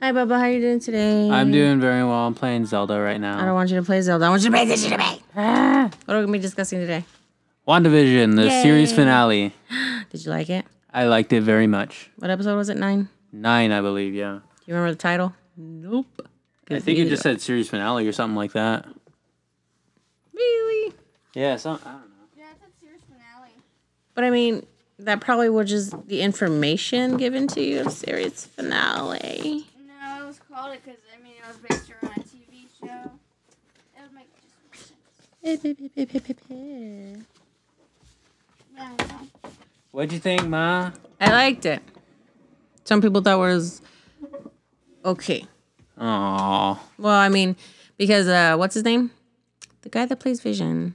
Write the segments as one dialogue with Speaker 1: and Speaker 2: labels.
Speaker 1: Hi, Bubba. How you doing today?
Speaker 2: I'm doing very well. I'm playing Zelda right now.
Speaker 1: I don't want you to play Zelda. I want you to play this shit to me. Ah. What are we gonna be discussing today?
Speaker 2: WandaVision, the series finale.
Speaker 1: Did you like it?
Speaker 2: I liked it very much.
Speaker 1: What episode was it? Nine.
Speaker 2: Nine, I believe, yeah.
Speaker 1: Do you remember the title? Nope.
Speaker 2: I think it just said series finale or something like that.
Speaker 1: really.
Speaker 2: Yeah, some, I don't know.
Speaker 3: Yeah, it's a series finale.
Speaker 1: But I mean, that probably was just the information given to you of series finale.
Speaker 3: No, it was called it because I mean it was based around a TV show. It would make just more sense. Yeah, I know.
Speaker 2: What'd you think, Ma?
Speaker 1: I liked it. Some people thought it was okay.
Speaker 2: Aw.
Speaker 1: Well, I mean, because uh, what's his name? The guy that plays Vision.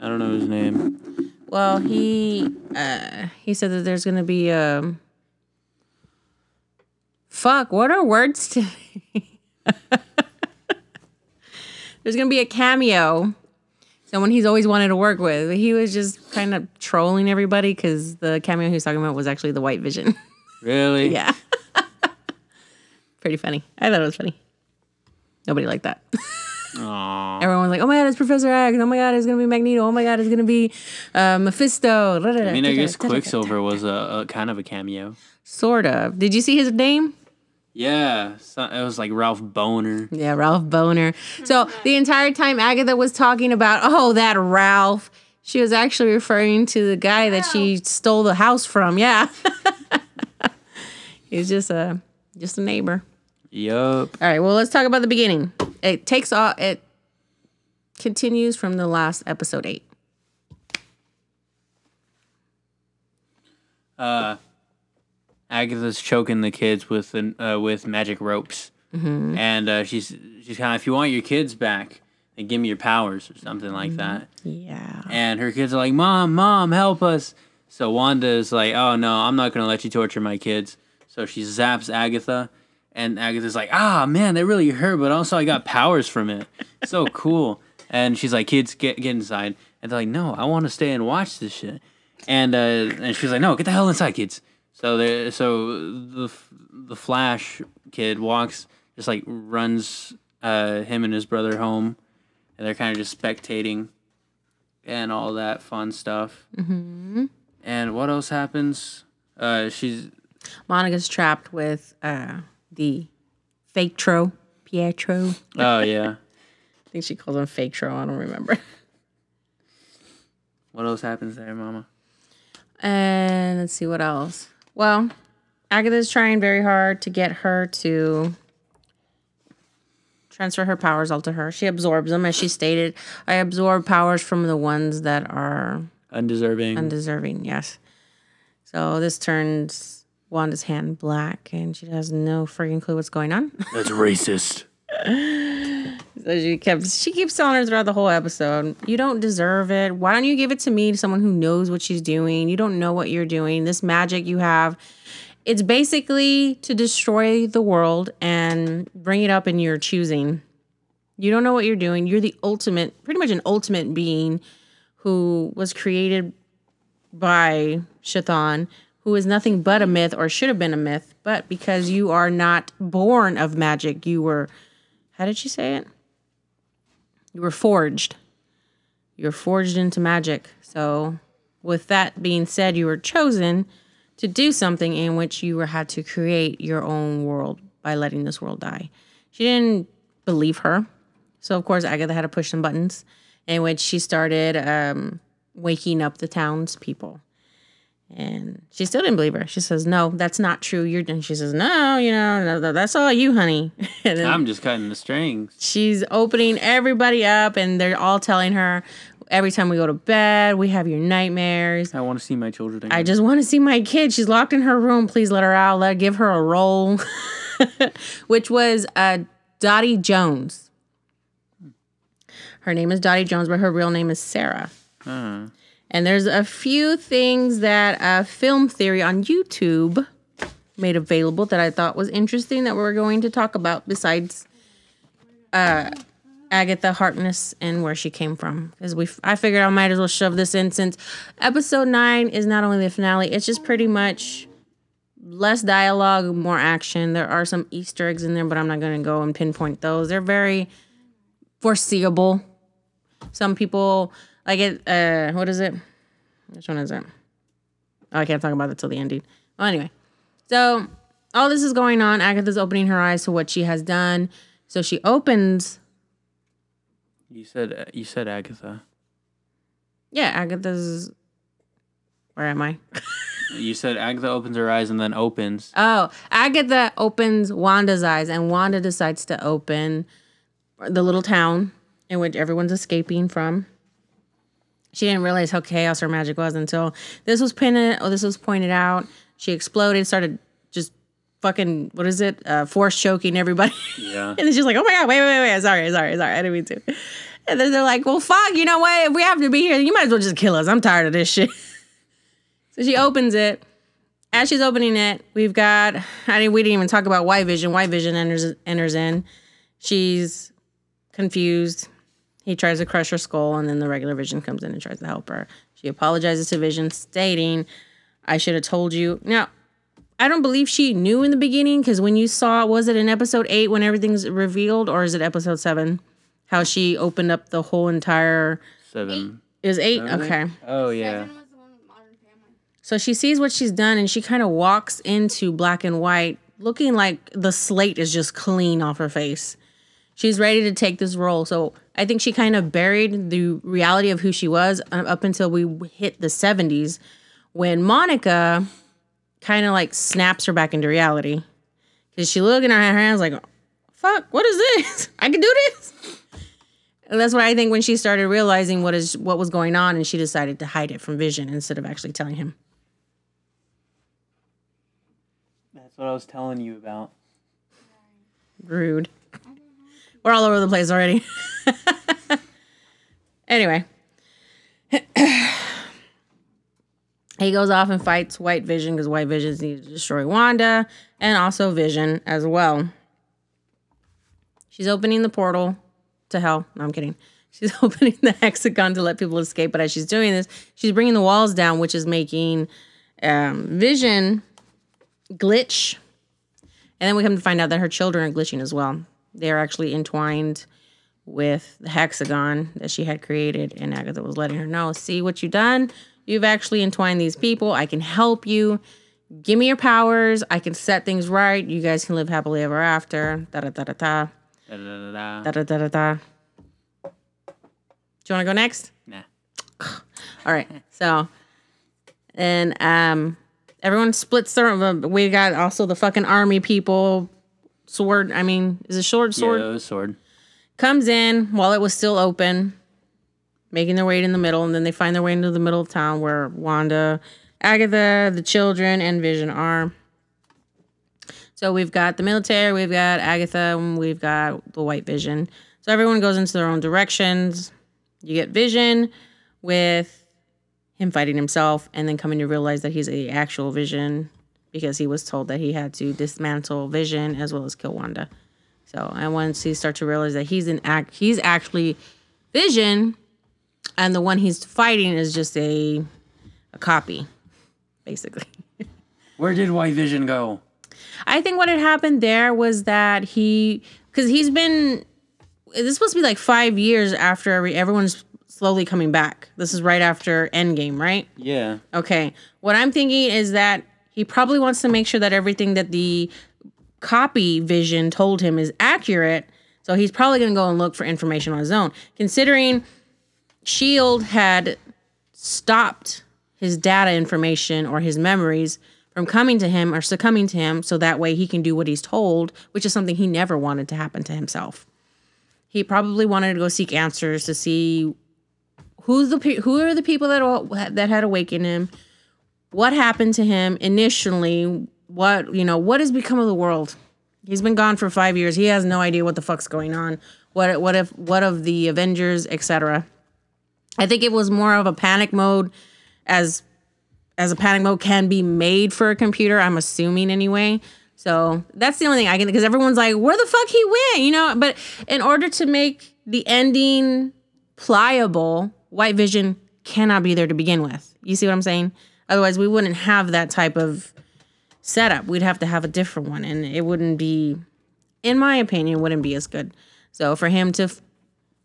Speaker 2: I don't know his name.
Speaker 1: Well, he uh, he said that there's gonna be um. Fuck! What are words to? Me? There's gonna be a cameo. Someone he's always wanted to work with. He was just kind of trolling everybody because the cameo he was talking about was actually the White Vision.
Speaker 2: Really?
Speaker 1: yeah. Pretty funny. I thought it was funny. Nobody liked that.
Speaker 2: Aw.
Speaker 1: Everyone was like, "Oh my god, it's Professor X! Oh my god, it's gonna be Magneto! Oh my god, it's gonna be uh, Mephisto!"
Speaker 2: I mean, I guess Quicksilver was a, a kind of a cameo.
Speaker 1: Sort of. Did you see his name?
Speaker 2: Yeah, so, it was like Ralph Bohner.
Speaker 1: Yeah, Ralph Bohner. So the entire time Agatha was talking about, oh, that Ralph, she was actually referring to the guy that she stole the house from. Yeah. He's just a just a neighbor.
Speaker 2: Yup.
Speaker 1: All right, well, let's talk about the beginning. It takes off it continues from the last episode 8.
Speaker 2: Uh, Agatha's choking the kids with an, uh, with magic ropes, and uh, she's she's kind of if you want your kids back, then give me your powers or something like that.
Speaker 1: Yeah.
Speaker 2: And her kids are like, "Mom, mom, help us!" So Wanda is like, "Oh no, I'm not gonna let you torture my kids." So she zaps Agatha, and Agatha's like, "Ah man, that really hurt, but also I got powers from it. So cool." And she's like, "Kids, get get inside." And they're like, "No, I want to stay and watch this shit." And uh, and she's like, "No, get the hell inside, kids." So there, so the the Flash kid walks, just like runs uh, him and his brother home, and they're kind of just spectating and all that fun stuff. Mm-hmm. And what else happens? Uh, she's
Speaker 1: Monica's trapped with uh the fake tro, Pietro.
Speaker 2: oh yeah.
Speaker 1: I think she calls him fake tro, I don't remember.
Speaker 2: What else happens there, Mama?
Speaker 1: And let's see what else. Well, Agatha's trying very hard to get her to transfer her powers all to her. She absorbs them, as she stated. I absorb powers from the ones that are
Speaker 2: Undeserving.
Speaker 1: undeserving. Yes. So this turns Wanda's hand black, and she has no freaking clue what's going on.
Speaker 2: That's racist.
Speaker 1: She kept she keeps telling her throughout the whole episode, you don't deserve it. Why don't you give it to me, to someone who knows what she's doing? You don't know what you're doing. This magic you have, it's basically to destroy the world and bring it up in your choosing. You don't know what you're doing. You're the ultimate, pretty much an ultimate being who was created by Shathan, who is nothing but a myth or should have been a myth, but because you are not born of magic, you were how did she say it? You were forged. You were forged into magic. So, with that being said, you were chosen to do something in which you were, had to create your own world by letting this world die. She didn't believe her. So, of course, Agatha had to push some buttons in which she started um, waking up the townspeople. And she still didn't believe her. She says, "No, that's not true." You're. And she says, "No, you know, no, that's all you, honey."
Speaker 2: I'm just cutting the strings.
Speaker 1: she's opening everybody up, and they're all telling her, "Every time we go to bed, we have your nightmares."
Speaker 2: I want to see my children again.
Speaker 1: I just want to see my kid. She's locked in her room. Please let her out. Let give her a roll, which was uh, Dottie Jones. Her name is Dottie Jones, but her real name is Sarah.
Speaker 2: Uh,
Speaker 1: And there's a few things that uh, Film Theory on YouTube made available that I thought was interesting that we're going to talk about besides uh, Agatha Harkness and where she came from. Because we, I figured I might as well shove this in since episode nine is not only the finale, it's just pretty much less dialogue, more action. There are some Easter eggs in there, but I'm not going to go and pinpoint those. They're very foreseeable. Some people like it. Uh, what is it? Which one is it? Oh, I can't talk about it till the ending. Well, anyway, so all this is going on. Agatha's opening her eyes to what she has done. So she opens.
Speaker 2: You said you said Agatha.
Speaker 1: Yeah, Agatha's. Where am I?
Speaker 2: You said Agatha opens her eyes and then opens.
Speaker 1: Oh, Agatha opens Wanda's eyes, and Wanda decides to open the little town in which everyone's escaping from. She didn't realize how chaos her magic was until this was pinned. Oh, this was pointed out. She exploded, started just fucking what is it? Uh, force choking everybody.
Speaker 2: Yeah.
Speaker 1: and it's just like, oh my god, wait, wait, wait, sorry, sorry, sorry, I didn't mean to. And then they're like, well, fuck, you know what? If we have to be here, you might as well just kill us. I'm tired of this shit. so she opens it. As she's opening it, we've got. I mean, we didn't even talk about White Vision. White Vision enters enters in. She's confused. He tries to crush her skull, and then the regular Vision comes in and tries to help her. She apologizes to Vision, stating, "I should have told you." Now, I don't believe she knew in the beginning because when you saw, was it in episode eight when everything's revealed, or is it episode seven? How she opened up the whole entire.
Speaker 2: Seven.
Speaker 1: It was eight.
Speaker 2: Seven,
Speaker 1: Okay.
Speaker 2: Oh yeah.
Speaker 3: Seven was the one with Modern Family.
Speaker 1: So she sees what she's done and she kind of walks into black and white, looking like the slate is just clean off her face. She's ready to take this role. So I think she kind of buried the reality of who she was uh, up until we hit the 70s when Monica kind of like snaps her back into reality. Because she looking at her hands like, fuck, what is this? I can do this. And that's what I think when she started realizing what is what was going on and she decided to hide it from Vision instead of actually telling him.
Speaker 2: That's what I was telling you about.
Speaker 1: Rude. We're all over the place already. anyway. he goes off and fights White Vision because White Vision needs to destroy Wanda and also Vision as well. She's opening the portal to hell. No, I'm kidding. She's opening the hexagon to let people escape, but as she's doing this, she's bringing the walls down, which is making um, Vision glitch and then we come to find out that her children are glitching as well. They are actually entwined with the hexagon that she had created, and Agatha was letting her know, see what you've done? You've actually entwined these people. I can help you. Give me your powers. I can set things right. You guys can live happily ever after. Da da da da da.
Speaker 2: Da, da, da, da.
Speaker 1: Da da da da da. Do you want to go next?
Speaker 2: Nah.
Speaker 1: All right. So, and um, everyone splits their. We got also the fucking army people. Sword. I mean, is it short sword?
Speaker 2: Yeah, it was sword.
Speaker 1: comes in while it was still open, making their way in the middle, and then they find their way into the middle of town where Wanda, Agatha, the children, and Vision are. So we've got the military, we've got Agatha, and we've got the White Vision. So everyone goes into their own directions. You get Vision with him fighting himself, and then coming to realize that he's the actual Vision because he was told that he had to dismantle Vision as well as kill Wanda. So, and once he starts to realize that he's an act, he's actually Vision, and the one he's fighting is just a a copy, basically.
Speaker 2: Where did White Vision go?
Speaker 1: I think what had happened there was that he, because he's been, this is supposed to be like five years after every, everyone's slowly coming back. This is right after Endgame, right?
Speaker 2: Yeah.
Speaker 1: Okay. What I'm thinking is that he probably wants to make sure that everything that the copy vision told him is accurate. So he's probably going to go and look for information on his own. Considering Shield had stopped his data information or his memories from coming to him or succumbing to him so that way he can do what he's told, which is something he never wanted to happen to himself. He probably wanted to go seek answers to see who's the who are the people that that had awakened him, what happened to him initially, what you know, what has become of the world. He's been gone for five years. He has no idea what the fuck's going on. What what if what of the Avengers, etc. I think it was more of a panic mode, as as a panic mode can be made for a computer. I'm assuming anyway. So that's the only thing I can because everyone's like, where the fuck he went, you know. But in order to make the ending pliable, White Vision cannot be there to begin with. You see what I'm saying? Otherwise, we wouldn't have that type of setup. We'd have to have a different one, and it wouldn't be, in my opinion, wouldn't be as good. So for him to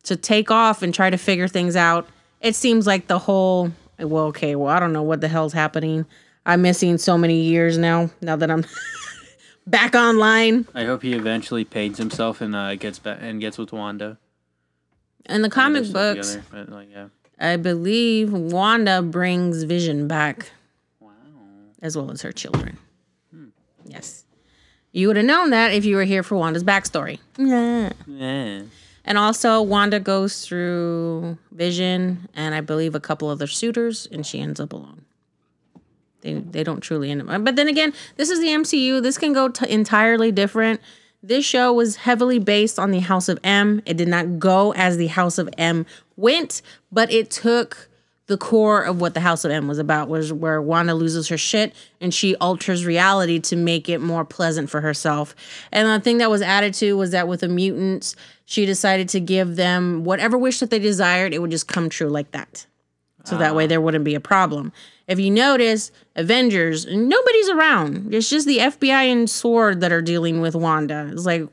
Speaker 1: to take off and try to figure things out, it seems like the whole well, okay, well, I don't know what the hell's happening. I'm missing so many years now. Now that I'm back online.
Speaker 2: I hope he eventually pays himself and uh, gets back and gets with Wanda.
Speaker 1: In the comic books,
Speaker 2: together, but, like, yeah.
Speaker 1: I believe Wanda brings Vision back,
Speaker 2: Wow.
Speaker 1: as well as her children. Yes. You would have known that if you were here for Wanda's backstory. Yeah.
Speaker 2: Yeah.
Speaker 1: And also, Wanda goes through Vision and I believe a couple other suitors, and she ends up alone. They, they don't truly end up. But then again, this is the MCU. This can go t- entirely different. This show was heavily based on the House of M. It did not go as the House of M went, but it took the core of what the House of M was about, was where Wanda loses her shit and she alters reality to make it more pleasant for herself. And the thing that was added to was that with the mutants, she decided to give them whatever wish that they desired, it would just come true like that. So that way ah. there wouldn't be a problem. If you notice, Avengers, nobody's around. It's just the FBI and Sword that are dealing with Wanda. It's like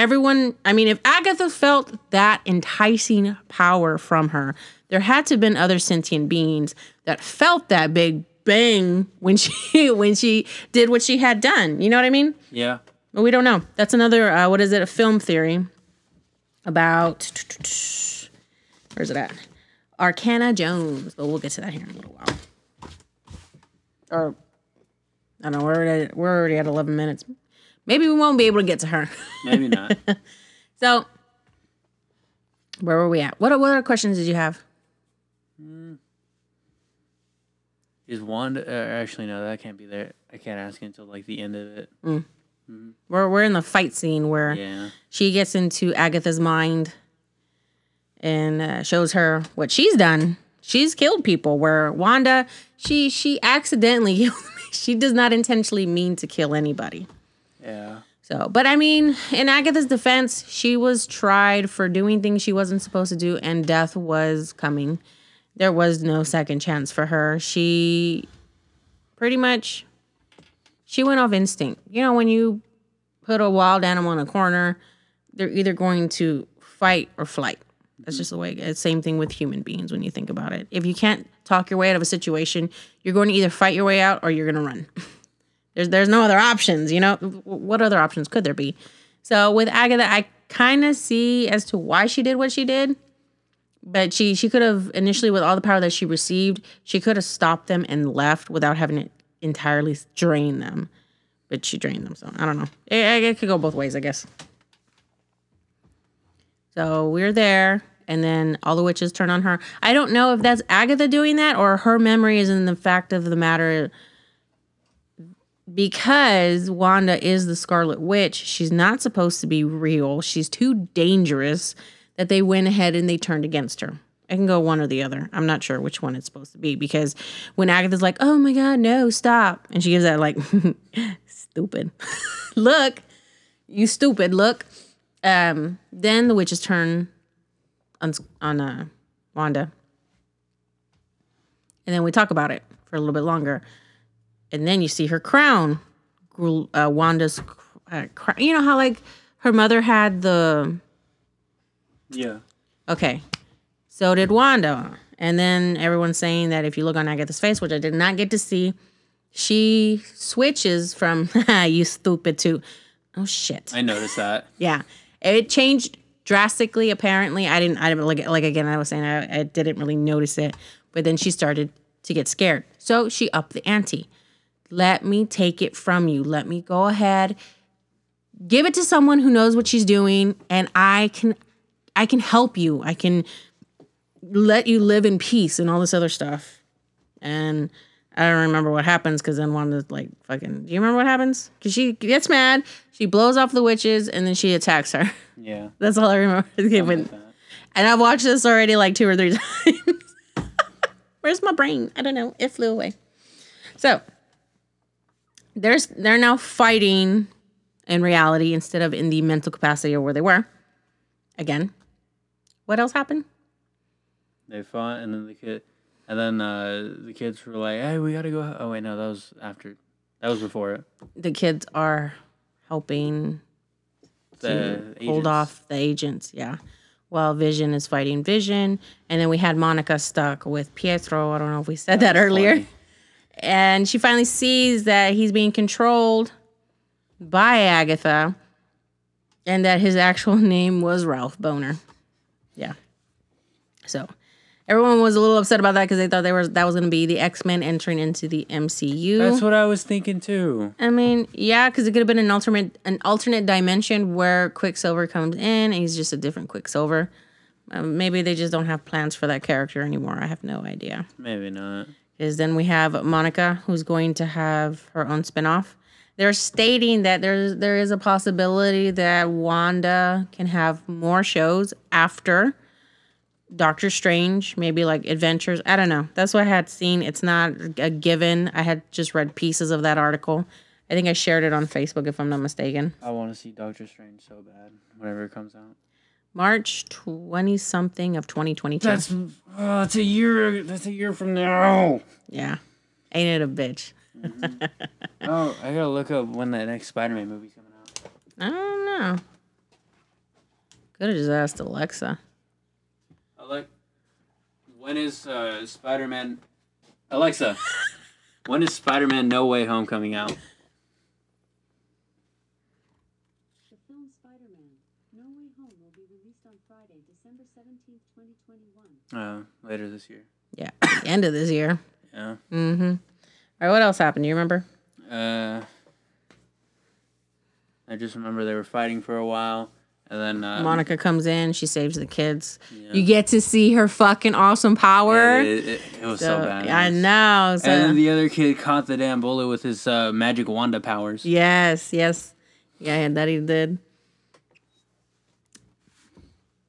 Speaker 1: everyone, I mean, if Agatha felt that enticing power from her, there had to have been other sentient beings that felt that big bang when she when she did what she had done. You know what I mean?
Speaker 2: Yeah.
Speaker 1: But we don't know. That's another uh, what is it? A film theory about where's it at? Arcana Jones. But we'll get to that here in a little while. Or I don't know. We're already, we're already at eleven minutes. Maybe we won't be able to get to her.
Speaker 2: Maybe not.
Speaker 1: So where were we at? What what other questions did you have?
Speaker 2: Is Wanda? Uh, actually, no, that can't be there. I can't ask until like the end of it.
Speaker 1: We're we're in the fight scene where
Speaker 2: Yeah.
Speaker 1: she gets into Agatha's mind and uh, shows her what she's done. She's killed people. Where Wanda, she she accidentally she does not intentionally mean to kill anybody.
Speaker 2: Yeah.
Speaker 1: So, but I mean, in Agatha's defense, she was tried for doing things she wasn't supposed to do, and death was coming. There was no second chance for her. She pretty much she went off instinct. You know, when you put a wild animal in a corner, they're either going to fight or flight. That's just the way. It's same thing with human beings when you think about it. If you can't talk your way out of a situation, you're going to either fight your way out or you're going to run. There's there's no other options, you know. What other options could there be? So with Agatha, I kind of see as to why she did what she did, but she she could have initially with all the power that she received, she could have stopped them and left without having it entirely drain them. But she drained them, so I don't know. It, it could go both ways, I guess. So we're there, and then all the witches turn on her. I don't know if that's Agatha doing that or her memory is in the fact of the matter because Wanda is the Scarlet Witch, she's not supposed to be real. She's too dangerous that they went ahead and they turned against her. I can go one or the other. I'm not sure which one it's supposed to be because when Agatha's like, "Oh my god, no, stop," and she gives that like stupid look, you stupid look. Um, then the witches turn on on uh, Wanda, and then we talk about it for a little bit longer and then you see her crown, uh, Wanda's uh, crown. You know how like her mother had the
Speaker 2: Yeah.
Speaker 1: okay, so did Wanda, and then everyone's saying that if you look on Agatha's face, which I did not get to see, she switches from you stupid to oh shit.
Speaker 2: I noticed that.
Speaker 1: Yeah, it changed drastically. Apparently, I didn't. I didn't like like again. I was saying I, I didn't really notice it, but then she started to get scared, so she upped the ante. Let me take it from you. Let me go ahead, give it to someone who knows what she's doing, and I can, I can help you. I can let you live in peace and all this other stuff. And I don't remember what happens because then Wanda's like fucking. Do you remember what happens? Because she gets mad, she blows off the witches, and then she attacks her.
Speaker 2: Yeah.
Speaker 1: That's all I remember. And I've watched this already like two or three times. Where's my brain? I don't know. It flew away. So there's they're now fighting in reality instead of in the mental capacity of where they were. Again. What else happened?
Speaker 2: They fought, and then the kid, and then uh, the kids were like, "Hey, we gotta go." Oh wait, no, that was after. That was before it.
Speaker 1: The kids are helping
Speaker 2: The
Speaker 1: hold
Speaker 2: agents.
Speaker 1: off the agents. Yeah. While Vision is fighting Vision. And then we had Monica stuck with Pietro. I don't know if we said that, earlier.
Speaker 2: Funny.
Speaker 1: And she finally sees that he's being controlled by Agatha and that his actual name was Ralph Bohner. Yeah. So everyone was a little upset about that because they thought they were that was going to be the X Men entering into the MCU.
Speaker 2: That's what I was thinking too.
Speaker 1: I mean, yeah, because it could have been an alternate an alternate dimension where Quicksilver comes in and he's just a different Quicksilver. Um, maybe they just don't have plans for that character anymore. I have no idea.
Speaker 2: Maybe not.
Speaker 1: Is then we have Monica who's going to have her own spinoff. They're stating that there's there is a possibility that Wanda can have more shows after Doctor Strange, maybe like Adventures. I don't know. That's what I had seen. It's not a given. I had just read pieces of that article. I think I shared it on Facebook if I'm not mistaken.
Speaker 2: I want to see Doctor Strange so bad whenever it comes out.
Speaker 1: March 20 something of 2022.
Speaker 2: That's oh, that's a year. That's a year from now.
Speaker 1: yeah. Ain't it a bitch?
Speaker 2: Oh, I gotta look up when that next Spider-Man movie's coming out.
Speaker 1: I don't know. Could have just asked Alexa.
Speaker 2: I like. When is uh, Spider-Man? Alexa, when is Spider-Man No Way Home coming out?
Speaker 4: The film Spider-Man No Way Home will be released on Friday, December 17th, 2021.
Speaker 2: Uh, later this year.
Speaker 1: Yeah, the end of this year.
Speaker 2: Yeah.
Speaker 1: Mm-hmm. All right, what else happened? Do you remember?
Speaker 2: Uh, I just remember they were fighting for a while, and then uh,
Speaker 1: Monica comes in, she saves the kids.
Speaker 2: Yeah.
Speaker 1: You get to see her fucking awesome power.
Speaker 2: It, it, it was so,
Speaker 1: So,
Speaker 2: bad.
Speaker 1: I know. So,
Speaker 2: And then the other kid caught the damn bullet with his uh, magic Wanda powers.
Speaker 1: yes, yes. Yeah, that he did.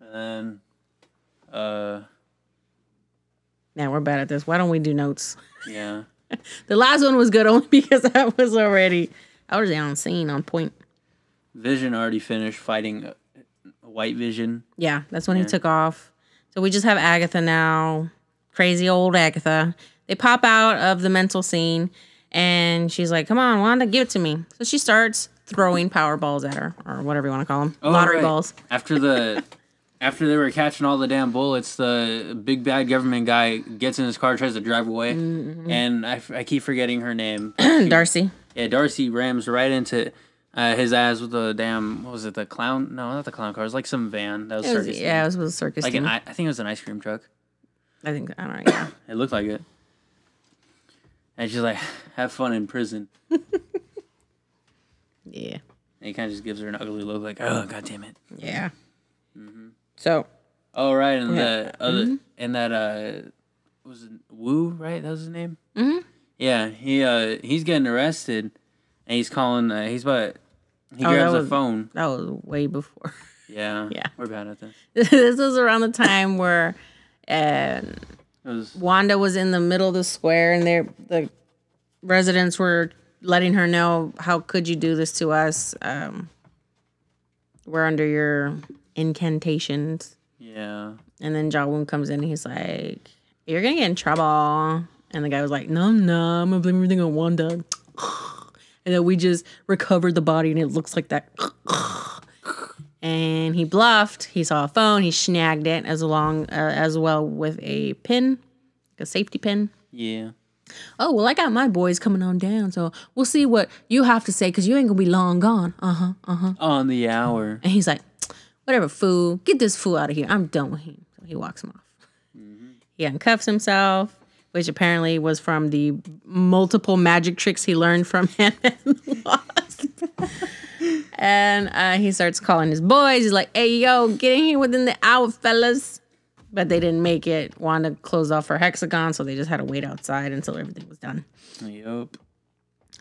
Speaker 2: And then, uh,
Speaker 1: now we're bad at this. Why don't we do notes?
Speaker 2: yeah.
Speaker 1: The last one was good only because I was already I was on scene on point.
Speaker 2: Vision already finished fighting uh, White Vision.
Speaker 1: Yeah, that's when he took off. So we just have Agatha now. Crazy old Agatha. They pop out of the mental scene and she's like, Come on, Wanda, give it to me. So she starts throwing power balls at her, or whatever you want to call them. Lottery
Speaker 2: right.
Speaker 1: balls.
Speaker 2: After the after they were catching all the damn bullets, the big bad government guy gets in his car, tries to drive away,
Speaker 1: Mm-hmm.
Speaker 2: and I, f- I keep forgetting her name.
Speaker 1: Darcy.
Speaker 2: yeah, Darcy rams right into uh, his ass with the damn what was it the clown? No, not the clown car. It was like some van that was,
Speaker 1: was,
Speaker 2: circus.
Speaker 1: yeah, it was with a circus
Speaker 2: like an I, I think it was an ice cream truck.
Speaker 1: I think I don't know. Yeah.
Speaker 2: It looked like it. And she's like, "Have fun in prison."
Speaker 1: Yeah.
Speaker 2: And he kind of just gives her an ugly look, like, "Oh, god damn it."
Speaker 1: Yeah.
Speaker 2: Mm-hmm.
Speaker 1: So
Speaker 2: Oh right, and
Speaker 1: Yeah.
Speaker 2: the other and that uh was it Wu, right? That was his name.
Speaker 1: Mhm.
Speaker 2: Yeah, he uh he's getting arrested, and he's calling. Uh, he's about he
Speaker 1: Oh,
Speaker 2: grabs
Speaker 1: was-
Speaker 2: phone.
Speaker 1: that was way before.
Speaker 2: Yeah,
Speaker 1: Yeah.
Speaker 2: we're bad at this.
Speaker 1: this was around the time where uh,
Speaker 2: was
Speaker 1: Wanda was in the middle of the square and they the residents were letting her know how could you do this to us? Um, we're under your incantations.
Speaker 2: yeah.
Speaker 1: And then Jawwoon comes in and he's like, You're gonna get in trouble. And the guy was like, No, no, I'm gonna blame everything on Wanda. And then we just recovered the body and it looks like that. And he bluffed. He saw a phone. He snagged it as long uh, as well with a pin, like a safety pin.
Speaker 2: Yeah.
Speaker 1: Oh well, I got my boys coming on down, so we'll see what you have to say because you ain't gonna be long gone. Uh huh. Uh huh.
Speaker 2: On the hour.
Speaker 1: And he's like, whatever, fool. Get this fool out of here. I'm done with him. So he walks him off. He uncuffs himself, which apparently was from the multiple magic tricks he learned from him and and uh, he starts calling his boys. He's like, hey, yo, get in here within the hour, fellas. But they didn't make it. Wanda closed off her hexagon, so they just had to wait outside until everything was done.
Speaker 2: Yup.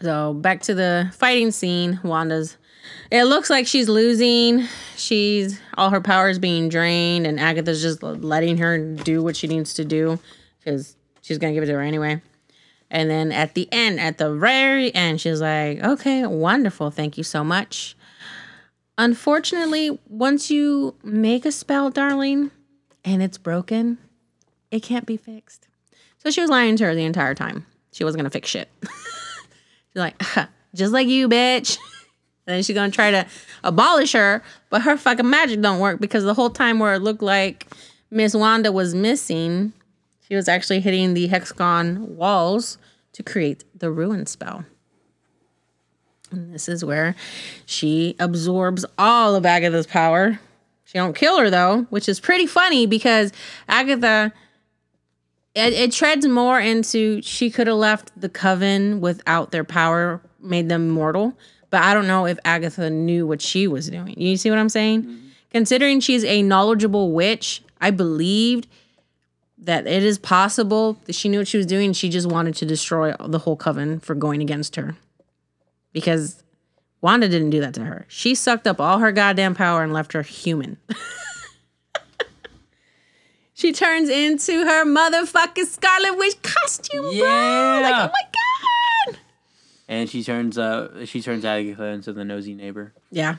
Speaker 1: So back to the fighting scene. Wanda's. It looks like she's losing. She's all her power is being drained, and Agatha's just letting her do what she needs to do because she's gonna give it to her anyway. And then at the end, at the very end, she's like, "Okay, wonderful, thank you so much." Unfortunately, once you make a spell, darling, and it's broken, it can't be fixed. So she was lying to her the entire time. She wasn't gonna fix shit. She's like, just like you, bitch. And she's gonna try to abolish her, but her fucking magic don't work because the whole time where it looked like Miss Wanda was missing, she was actually hitting the hexagon walls to create the ruin spell. And this is where she absorbs all of Agatha's power. She don't kill her though, which is pretty funny because Agatha it, it treads more into she could have left the coven without their power, made them mortal. But I don't know if Agatha knew what she was doing. You see what I'm saying? Considering she's a knowledgeable witch, I believed that it is possible that she knew what she was doing. She just wanted to destroy the whole coven for going against her. Because Wanda didn't do that to her. She sucked up all her goddamn power and left her human. she turns into her motherfucking Scarlet Witch costume, bro. Like, oh my god.
Speaker 2: And she turns uh she turns Agatha into the nosy neighbor.
Speaker 1: Yeah.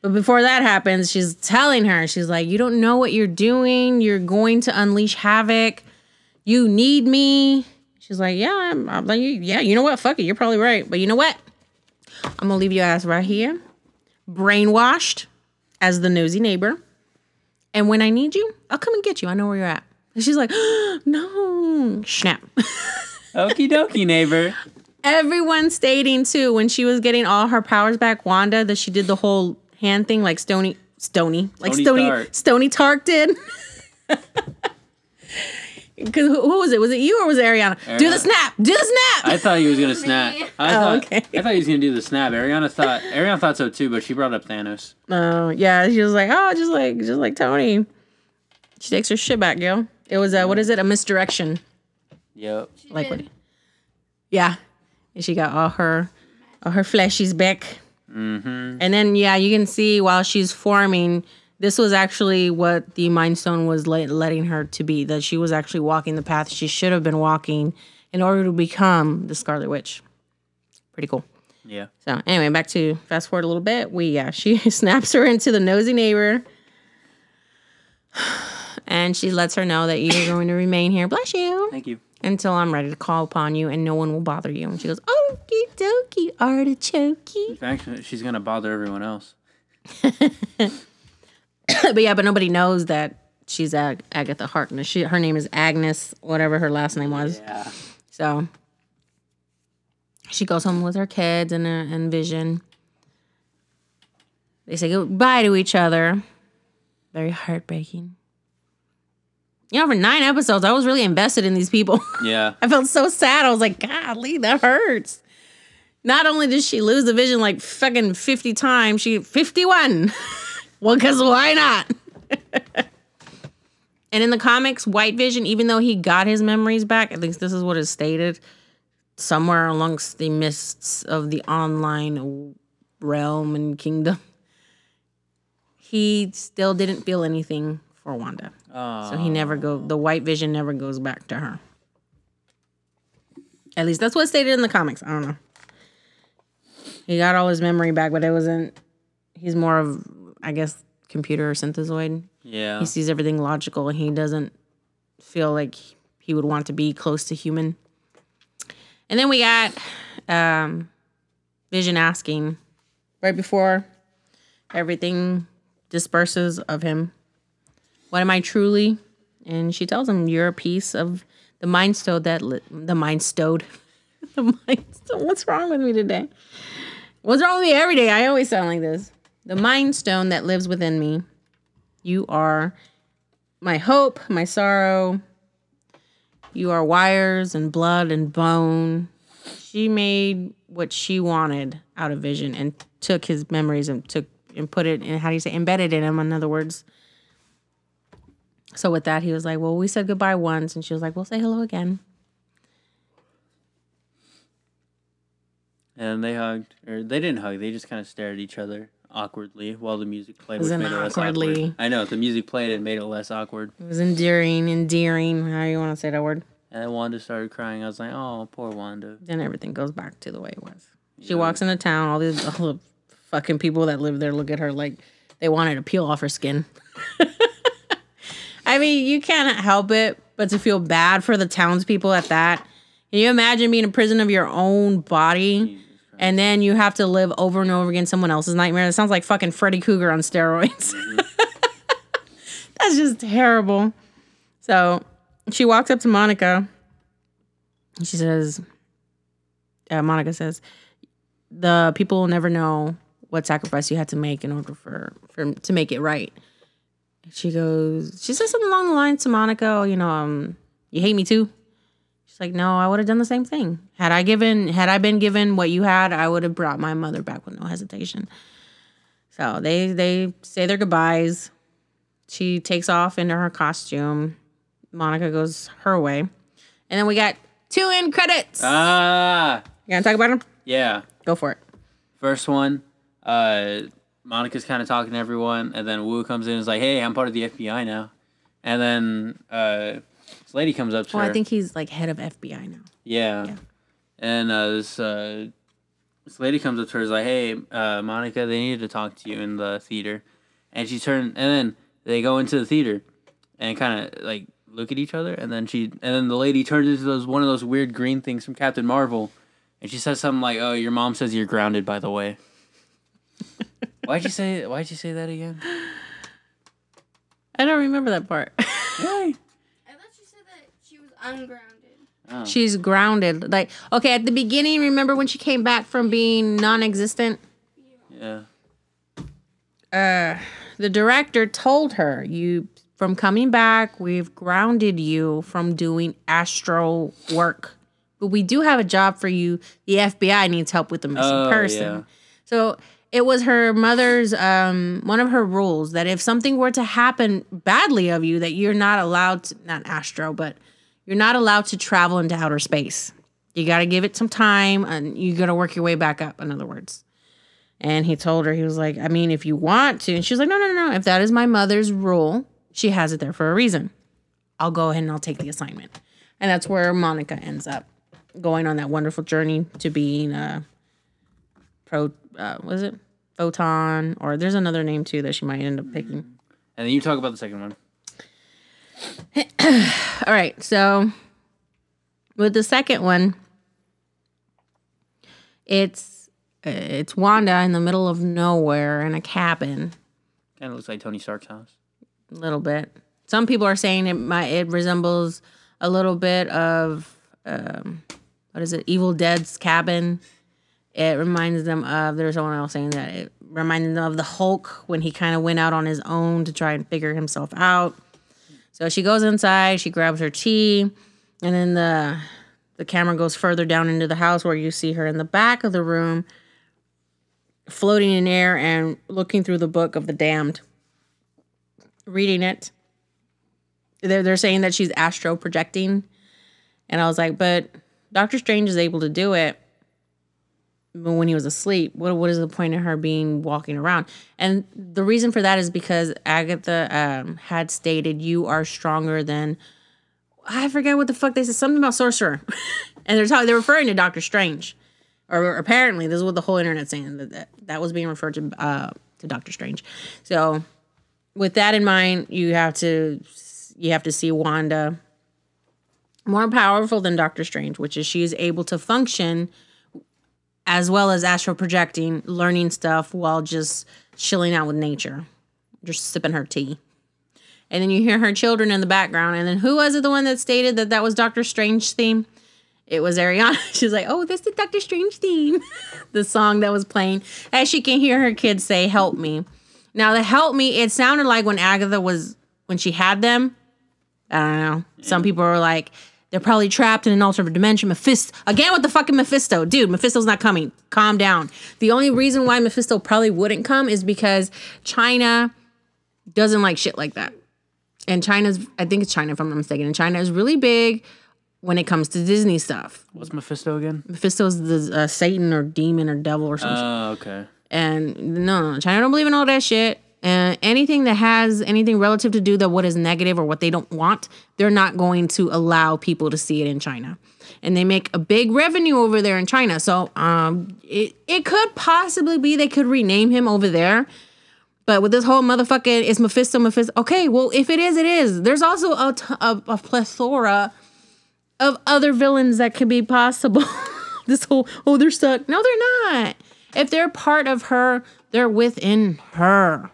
Speaker 1: But before that happens, she's telling her, she's like, You don't know what you're doing. You're going to unleash havoc. You need me. She's like, Yeah, I'm, I'm like, yeah, you know what? Fuck it. You're probably right. But you know what? I'm gonna leave your ass right here, brainwashed as the nosy neighbor. And when I need you, I'll come and get you. I know where you're at. And she's like, No, snap.
Speaker 2: Okie dokie, neighbor.
Speaker 1: Everyone stating too when she was getting all her powers back, Wanda, that she did the whole hand thing like Stony, Stony, like
Speaker 2: Tony
Speaker 1: Stony,
Speaker 2: Stark.
Speaker 1: Stony Tark did. Because who, who was it? Was it you or was it Ariana? Do the snap! Do the snap!
Speaker 2: I thought he was gonna snap. I
Speaker 1: Oh,
Speaker 2: thought
Speaker 1: okay.
Speaker 2: I thought he was gonna do the snap. Ariana thought Ariana thought so too, but she brought up Thanos.
Speaker 1: Oh yeah, she was like, oh, just like, just like Tony. She takes her shit back, yo. It was a what is it? A misdirection.
Speaker 2: Yep.
Speaker 3: She
Speaker 1: Like
Speaker 3: did.
Speaker 1: what? Yeah, and she got all her, all her fleshies back.
Speaker 2: Mm-hmm.
Speaker 1: And then yeah, you can see while she's forming, this was actually what the Mind Stone was let, letting her to be. That she was actually walking the path she should have been walking in order to become the Scarlet Witch. Pretty cool.
Speaker 2: Yeah.
Speaker 1: So anyway, back to fast forward a little bit. We yeah, she snaps her into the nosy neighbor. And she lets her know that you're going to remain here, bless you,
Speaker 2: Thank you.
Speaker 1: Until I'm ready to call upon you and no one will bother you. And she goes, Okie dokie, artichokey.
Speaker 2: Fact, she's gonna bother everyone else.
Speaker 1: but yeah, but nobody knows that she's Ag- Agatha Harkness. She, her name is Agnes, whatever her last name was.
Speaker 2: Yeah.
Speaker 1: So she goes home with her kids and, uh, and Vision. They say goodbye to each other. Very heartbreaking. You know, for nine episodes, I was really invested in these people.
Speaker 2: Yeah.
Speaker 1: I felt so sad. I was like, golly, that hurts. Not only did she lose the vision like fucking 50 times, she 51. well, because why not? and in the comics, White Vision, even though he got his memories back, at least this is what is stated, somewhere amongst the mists of the online realm and kingdom, he still didn't feel anything for Wanda.
Speaker 2: Oh.
Speaker 1: So he never go. The White Vision never goes back to her. At least that's what's stated in the comics. I don't know. He got all his memory back, but it wasn't. He's more of, I guess, computer or synthezoid.
Speaker 2: Yeah.
Speaker 1: He sees everything logical, and he doesn't feel like he would want to be close to human. And then we got um, Vision asking right before everything disperses of him, "What am I truly?" And she tells him, "You're a piece of the mind stone that li- the mind stowed, the mind stone. What's wrong with me today? What's wrong with me every day? I always sound like this. The mind stone that lives within me. You are my hope, my sorrow. You are wires and blood and bone. She made what she wanted out of Vision and took his memories and took and put it in how do you say embedded in him. In other words. So with that, he was like, "Well, we said goodbye once," and she was like, "We'll say hello again."
Speaker 2: And they hugged, or they didn't hug. They just kind of stared at each other awkwardly while the music played, which
Speaker 1: Wasn't
Speaker 2: made it less
Speaker 1: awkwardly.
Speaker 2: awkward. I know the music played and made it less awkward.
Speaker 1: It was endearing, endearing. How you want to say that word?
Speaker 2: And then Wanda started crying. I was like, "Oh, poor Wanda."
Speaker 1: Then everything goes back to the way it was. She walks into town. All these all the fucking people that live there look at her like they wanted to peel off her skin. I mean, you can't help it but to feel bad for the townspeople at that. Can you imagine being a prison of your own body? And then you have to live over and over again someone else's nightmare. That sounds like fucking Freddy Krueger on steroids. That's just terrible. So she walks up to Monica. She says, uh, Monica says, the people will never know what sacrifice you had to make in order for, for to make it right. She goes, she says something along the lines to Monica, oh, you know, um, you hate me too. She's like, no, I would have done the same thing. Had I given, had I been given what you had, I would have brought my mother back with no hesitation. So they they say their goodbyes. She takes off into her costume. Monica goes her way, and then we got two end credits.
Speaker 2: Ah,
Speaker 1: you gonna talk about them?
Speaker 2: yeah.
Speaker 1: Go for it.
Speaker 2: First one, uh, Monica's kind of talking to everyone, and then Wu comes in and is like, "Hey, I'm part of the FBI now." And then uh, this lady comes up to
Speaker 1: Well,
Speaker 2: her.
Speaker 1: I think he's like head of FBI now.
Speaker 2: Yeah.
Speaker 1: Yeah.
Speaker 2: And uh, this uh, this lady comes up to her and is like, "Hey, uh, Monica, they needed to talk to you in the theater," and she turned, and then they go into the theater and kind of like look at each other, and then she, and then the lady turns into those one of those weird green things from Captain Marvel, and she says something like, "Oh, your mom says you're grounded." By the way. Why'd you say? Why'd you say that again?
Speaker 1: I don't remember that part.
Speaker 2: Really?
Speaker 3: I thought she said that she was ungrounded.
Speaker 2: Oh.
Speaker 1: She's grounded. Like, okay, at the beginning, remember when she came back from being non-existent?
Speaker 2: Yeah.
Speaker 1: uh the director told her you from coming back we've grounded you from doing astro work but we do have a job for you the fbi needs help with the missing
Speaker 2: Oh,
Speaker 1: person
Speaker 2: yeah.
Speaker 1: so it was her mother's um one of her rules that if something were to happen badly of you that you're not allowed to not astro but you're not allowed to travel into outer space you got to give it some time and you got to work your way back up in other words and he told her, he was like, I mean, if you want to. And she was like, no, no, no, no. If that is my mother's rule, she has it there for a reason. I'll go ahead and I'll take the assignment. And that's where Monica ends up going on that wonderful journey to being a pro, uh, was it? Photon, or there's another name too that she might end up picking.
Speaker 2: And then you talk about the second one.
Speaker 1: All right, so with the second one, it's uh, it's Wanda in the middle of nowhere in a cabin.
Speaker 2: Kind of looks like Tony Stark's house.
Speaker 1: a little bit. Some people are saying it might it resembles a little bit of um, what is it? Evil Dead's cabin. It reminds them of. There's someone else saying that it reminded them of the Hulk when he kind of went out on his own to try and figure himself out. So she goes inside. She grabs her tea, and then the the camera goes further down into the house where you see her in the back of the room, floating in air and looking through the book of the damned reading it. They're they're saying that she's astro projecting, and I was like, but Doctor Strange is able to do it. When he was asleep, what what is the point of her being walking around? And the reason for that is because Agatha um, had stated, "You are stronger than." I forget what the fuck they said. Something about sorcerer, and they're talking. They're referring to Doctor Strange, or apparently this is what the whole internet's saying that that, that was being referred to uh, to Doctor Strange. So with that in mind, you have to you have to see Wanda more powerful than Doctor Strange, which is she is able to function as well as astral projecting, learning stuff while just chilling out with nature, just sipping her tea. And then you hear her children in the background. And then who was it the one that stated that that was Doctor Strange theme? It was Ariana. She's like, "Oh, this is Doctor Strange theme." the song that was playing as she can hear her kids say, "Help me." Now, the help me, it sounded like when Agatha was when she had them. I don't know. Some mm. people were like, they're probably trapped in an alternate dimension. Mephisto again with the fucking Mephisto, dude. Mephisto's not coming. Calm down. The only reason why Mephisto probably wouldn't come is because China doesn't like shit like that. And China's, I think it's China if I'm not mistaken. And China is really big when it comes to Disney stuff.
Speaker 2: What's Mephisto again?
Speaker 1: Mephisto is the uh, Satan or demon or devil or something.
Speaker 2: Oh, okay.
Speaker 1: And no, no, China don't believe in all that shit. And anything that has anything relative to do that what is negative or what they don't want, they're not going to allow people to see it in China. And they make a big revenue over there in China. So um it, it could possibly be they could rename him over there. But with this whole motherfucking it's Mephisto, Mephisto. Okay, well if it is, it is. There's also a, t- a, a plethora of other villains that could be possible. this whole oh they're stuck. No, they're not. If they're part of her, they're within her.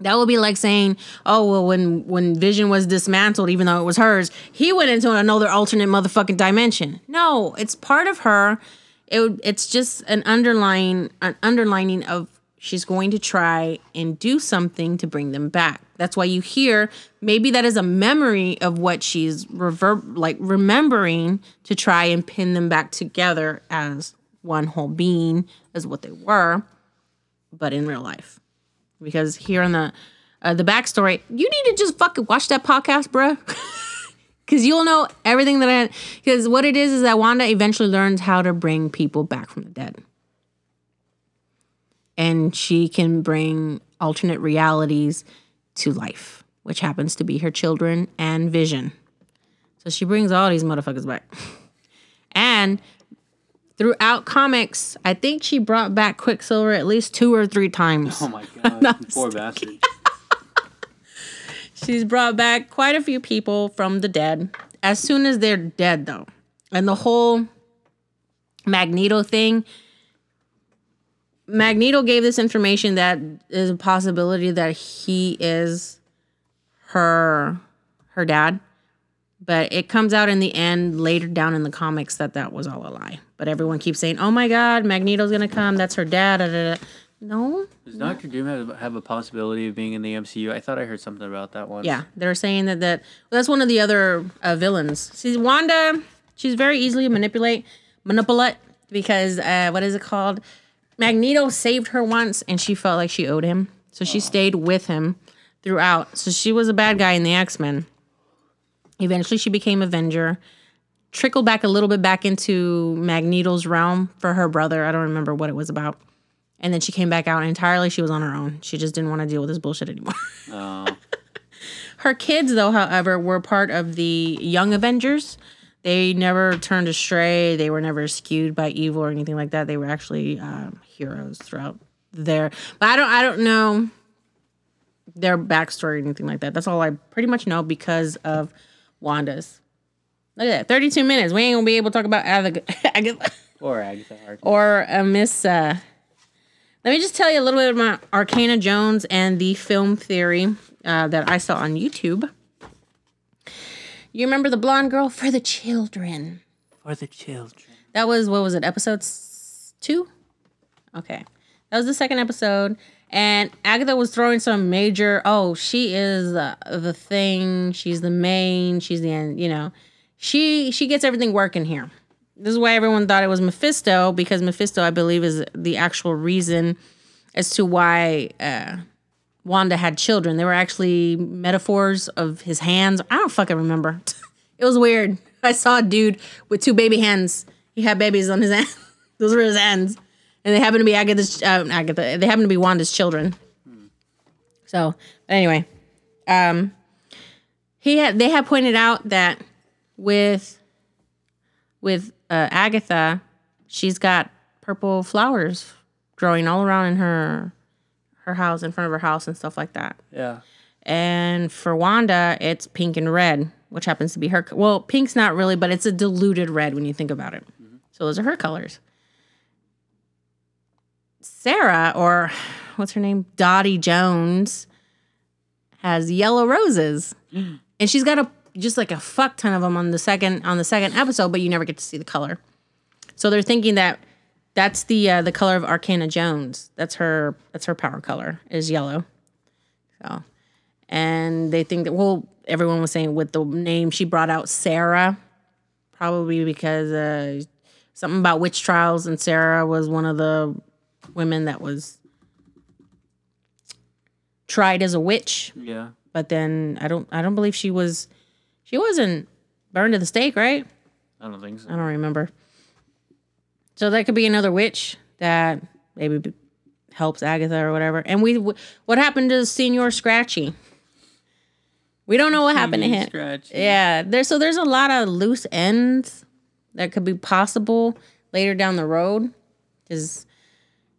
Speaker 1: That would be like saying, "Oh well, when when Vision was dismantled, even though it was hers, he went into another alternate motherfucking dimension." No, it's part of her. It it's just an underlying an underlining of she's going to try and do something to bring them back. That's why you hear maybe that is a memory of what she's reverb like remembering to try and pin them back together as one whole being as what they were, but in real life because here on the uh, the backstory, you need to just fucking watch that podcast, bruh. Because you'll know everything that I. Because what it is is that Wanda eventually learns how to bring people back from the dead, and she can bring alternate realities to life, which happens to be her children and Vision. So she brings all these motherfuckers back, and throughout comics, I think she brought back Quicksilver at least two or three times.
Speaker 2: Oh my god, poor bastard.
Speaker 1: She's brought back quite a few people from the dead as soon as they're dead, though. And the whole Magneto thing, Magneto gave this information that is a possibility that he is her her dad but it comes out in the end later down in the comics that that was all a lie but everyone keeps saying oh my god magneto's gonna come that's her dad da, da, da. no
Speaker 2: Does Doctor Doom have, have a possibility of being in the MCU? I thought I heard something about that one.
Speaker 1: yeah they're saying that that well, that's one of the other uh, villains see wanda she's very easily manipulate manipulate because uh, what is it called magneto saved her once and she felt like she owed him so she stayed with him throughout so she was a bad guy in the x-men Eventually, she became Avenger. Trickled back a little bit back into Magneto's realm for her brother. I don't remember what it was about. And then she came back out entirely. She was on her own. She just didn't want to deal with this bullshit anymore.
Speaker 2: Oh,
Speaker 1: her kids, though, however, were part of the Young Avengers. They never turned astray. They were never skewed by evil or anything like that. They were actually um, heroes throughout there. But I don't. I don't know their backstory or anything like that. That's all I pretty much know because of Wanda's. Look at that, 32 minutes. We ain't gonna be able to talk about Agatha, Agatha
Speaker 2: or Agatha Harkness.
Speaker 1: or uh, Miss. Uh, let me just tell you a little bit about Arcana Jones and the film theory uh, that I saw on YouTube. You remember the blonde girl for the children?
Speaker 2: For the children.
Speaker 1: That was what was it? Episode two. Okay, that was the second episode, and Agatha was throwing some major. Oh, she is uh, the thing. She's the main. She's the end. You know, she she gets everything working here. This is why everyone thought it was Mephisto because Mephisto, I believe, is the actual reason as to why uh, Wanda had children. They were actually metaphors of his hands. I don't fucking remember. it was weird. I saw a dude with two baby hands. He had babies on his hands. Those were his hands, and they happened to be Agatha's. Uh, Agatha. They happened to be Wanda's children. So anyway, um, he had. They had pointed out that with with uh, Agatha, she's got purple flowers growing all around in her her house, in front of her house, and stuff like that.
Speaker 2: Yeah.
Speaker 1: And for Wanda, it's pink and red, which happens to be her. Well, pink's not really, but it's a diluted red when you think about it. So those are her colors. Sarah, or what's her name? Dottie Jones, has yellow roses, and she's got a just like a fuck ton of them on the second on the second episode, but you never get to see the color. So they're thinking that that's the uh, the color of Arcana Jones. That's her that's her power color is yellow. So, and they think that well, everyone was saying with the name she brought out Sarah, probably because uh, something about witch trials, and Sarah was one of the women that was tried as a witch.
Speaker 2: Yeah.
Speaker 1: But then I don't I don't believe she was she wasn't burned to the stake, right?
Speaker 2: I don't think so.
Speaker 1: I don't remember. So that could be another witch that maybe helps Agatha or whatever. And we, what happened to Señor Scratchy? We don't know what happened to him.
Speaker 2: Scratch.
Speaker 1: Yeah, there's so there's a lot of loose ends that could be possible later down the road. Because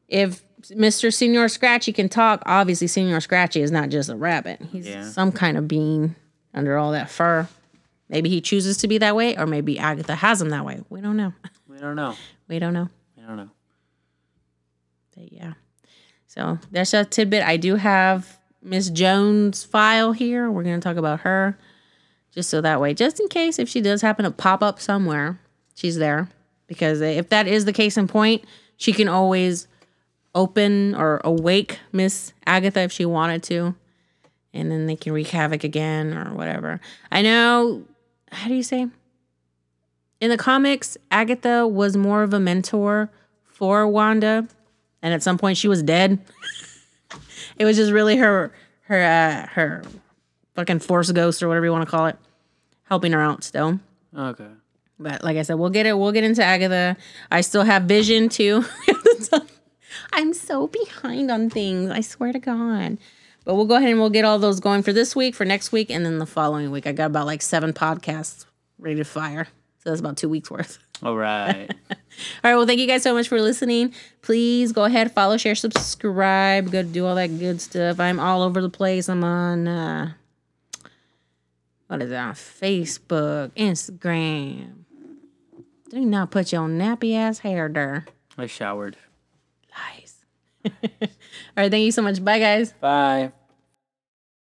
Speaker 1: if Mr. Señor Scratchy can talk, obviously Señor Scratchy is not just a rabbit. He's
Speaker 2: Yeah.
Speaker 1: some kind of being under all that fur. Maybe he chooses to be that way, or maybe Agatha has him that way. We don't know.
Speaker 2: We don't know.
Speaker 1: We don't know.
Speaker 2: We don't know.
Speaker 1: But yeah. So there's a tidbit. I do have Miss Jones' file here. We're going to talk about her just so that way, just in case if she does happen to pop up somewhere, she's there. Because if that is the case in point, she can always open or awake Miss Agatha if she wanted to. And then they can wreak havoc again or whatever. I know, how do you say? In the comics, Agatha was more of a mentor for Wanda and at some point she was dead. it was just really her her uh, her fucking force ghost or whatever you want to call it, helping her out still.
Speaker 2: Okay.
Speaker 1: But like I said, we'll get it. We'll get into Agatha. I still have Vision too. I'm so behind on things. I swear to God. But we'll go ahead and we'll get all those going for this week, for next week, and then the following week. I got about like seven podcasts ready to fire. So that's about two weeks worth.
Speaker 2: All right.
Speaker 1: All right. Well, thank you guys so much for listening. Please go ahead, follow, share, subscribe. Go do all that good stuff. I'm all over the place. I'm on uh what is that? Facebook, Instagram. Do not put your nappy ass hair there.
Speaker 2: I showered.
Speaker 1: Lies. all right. Thank you so much. Bye, guys.
Speaker 2: Bye.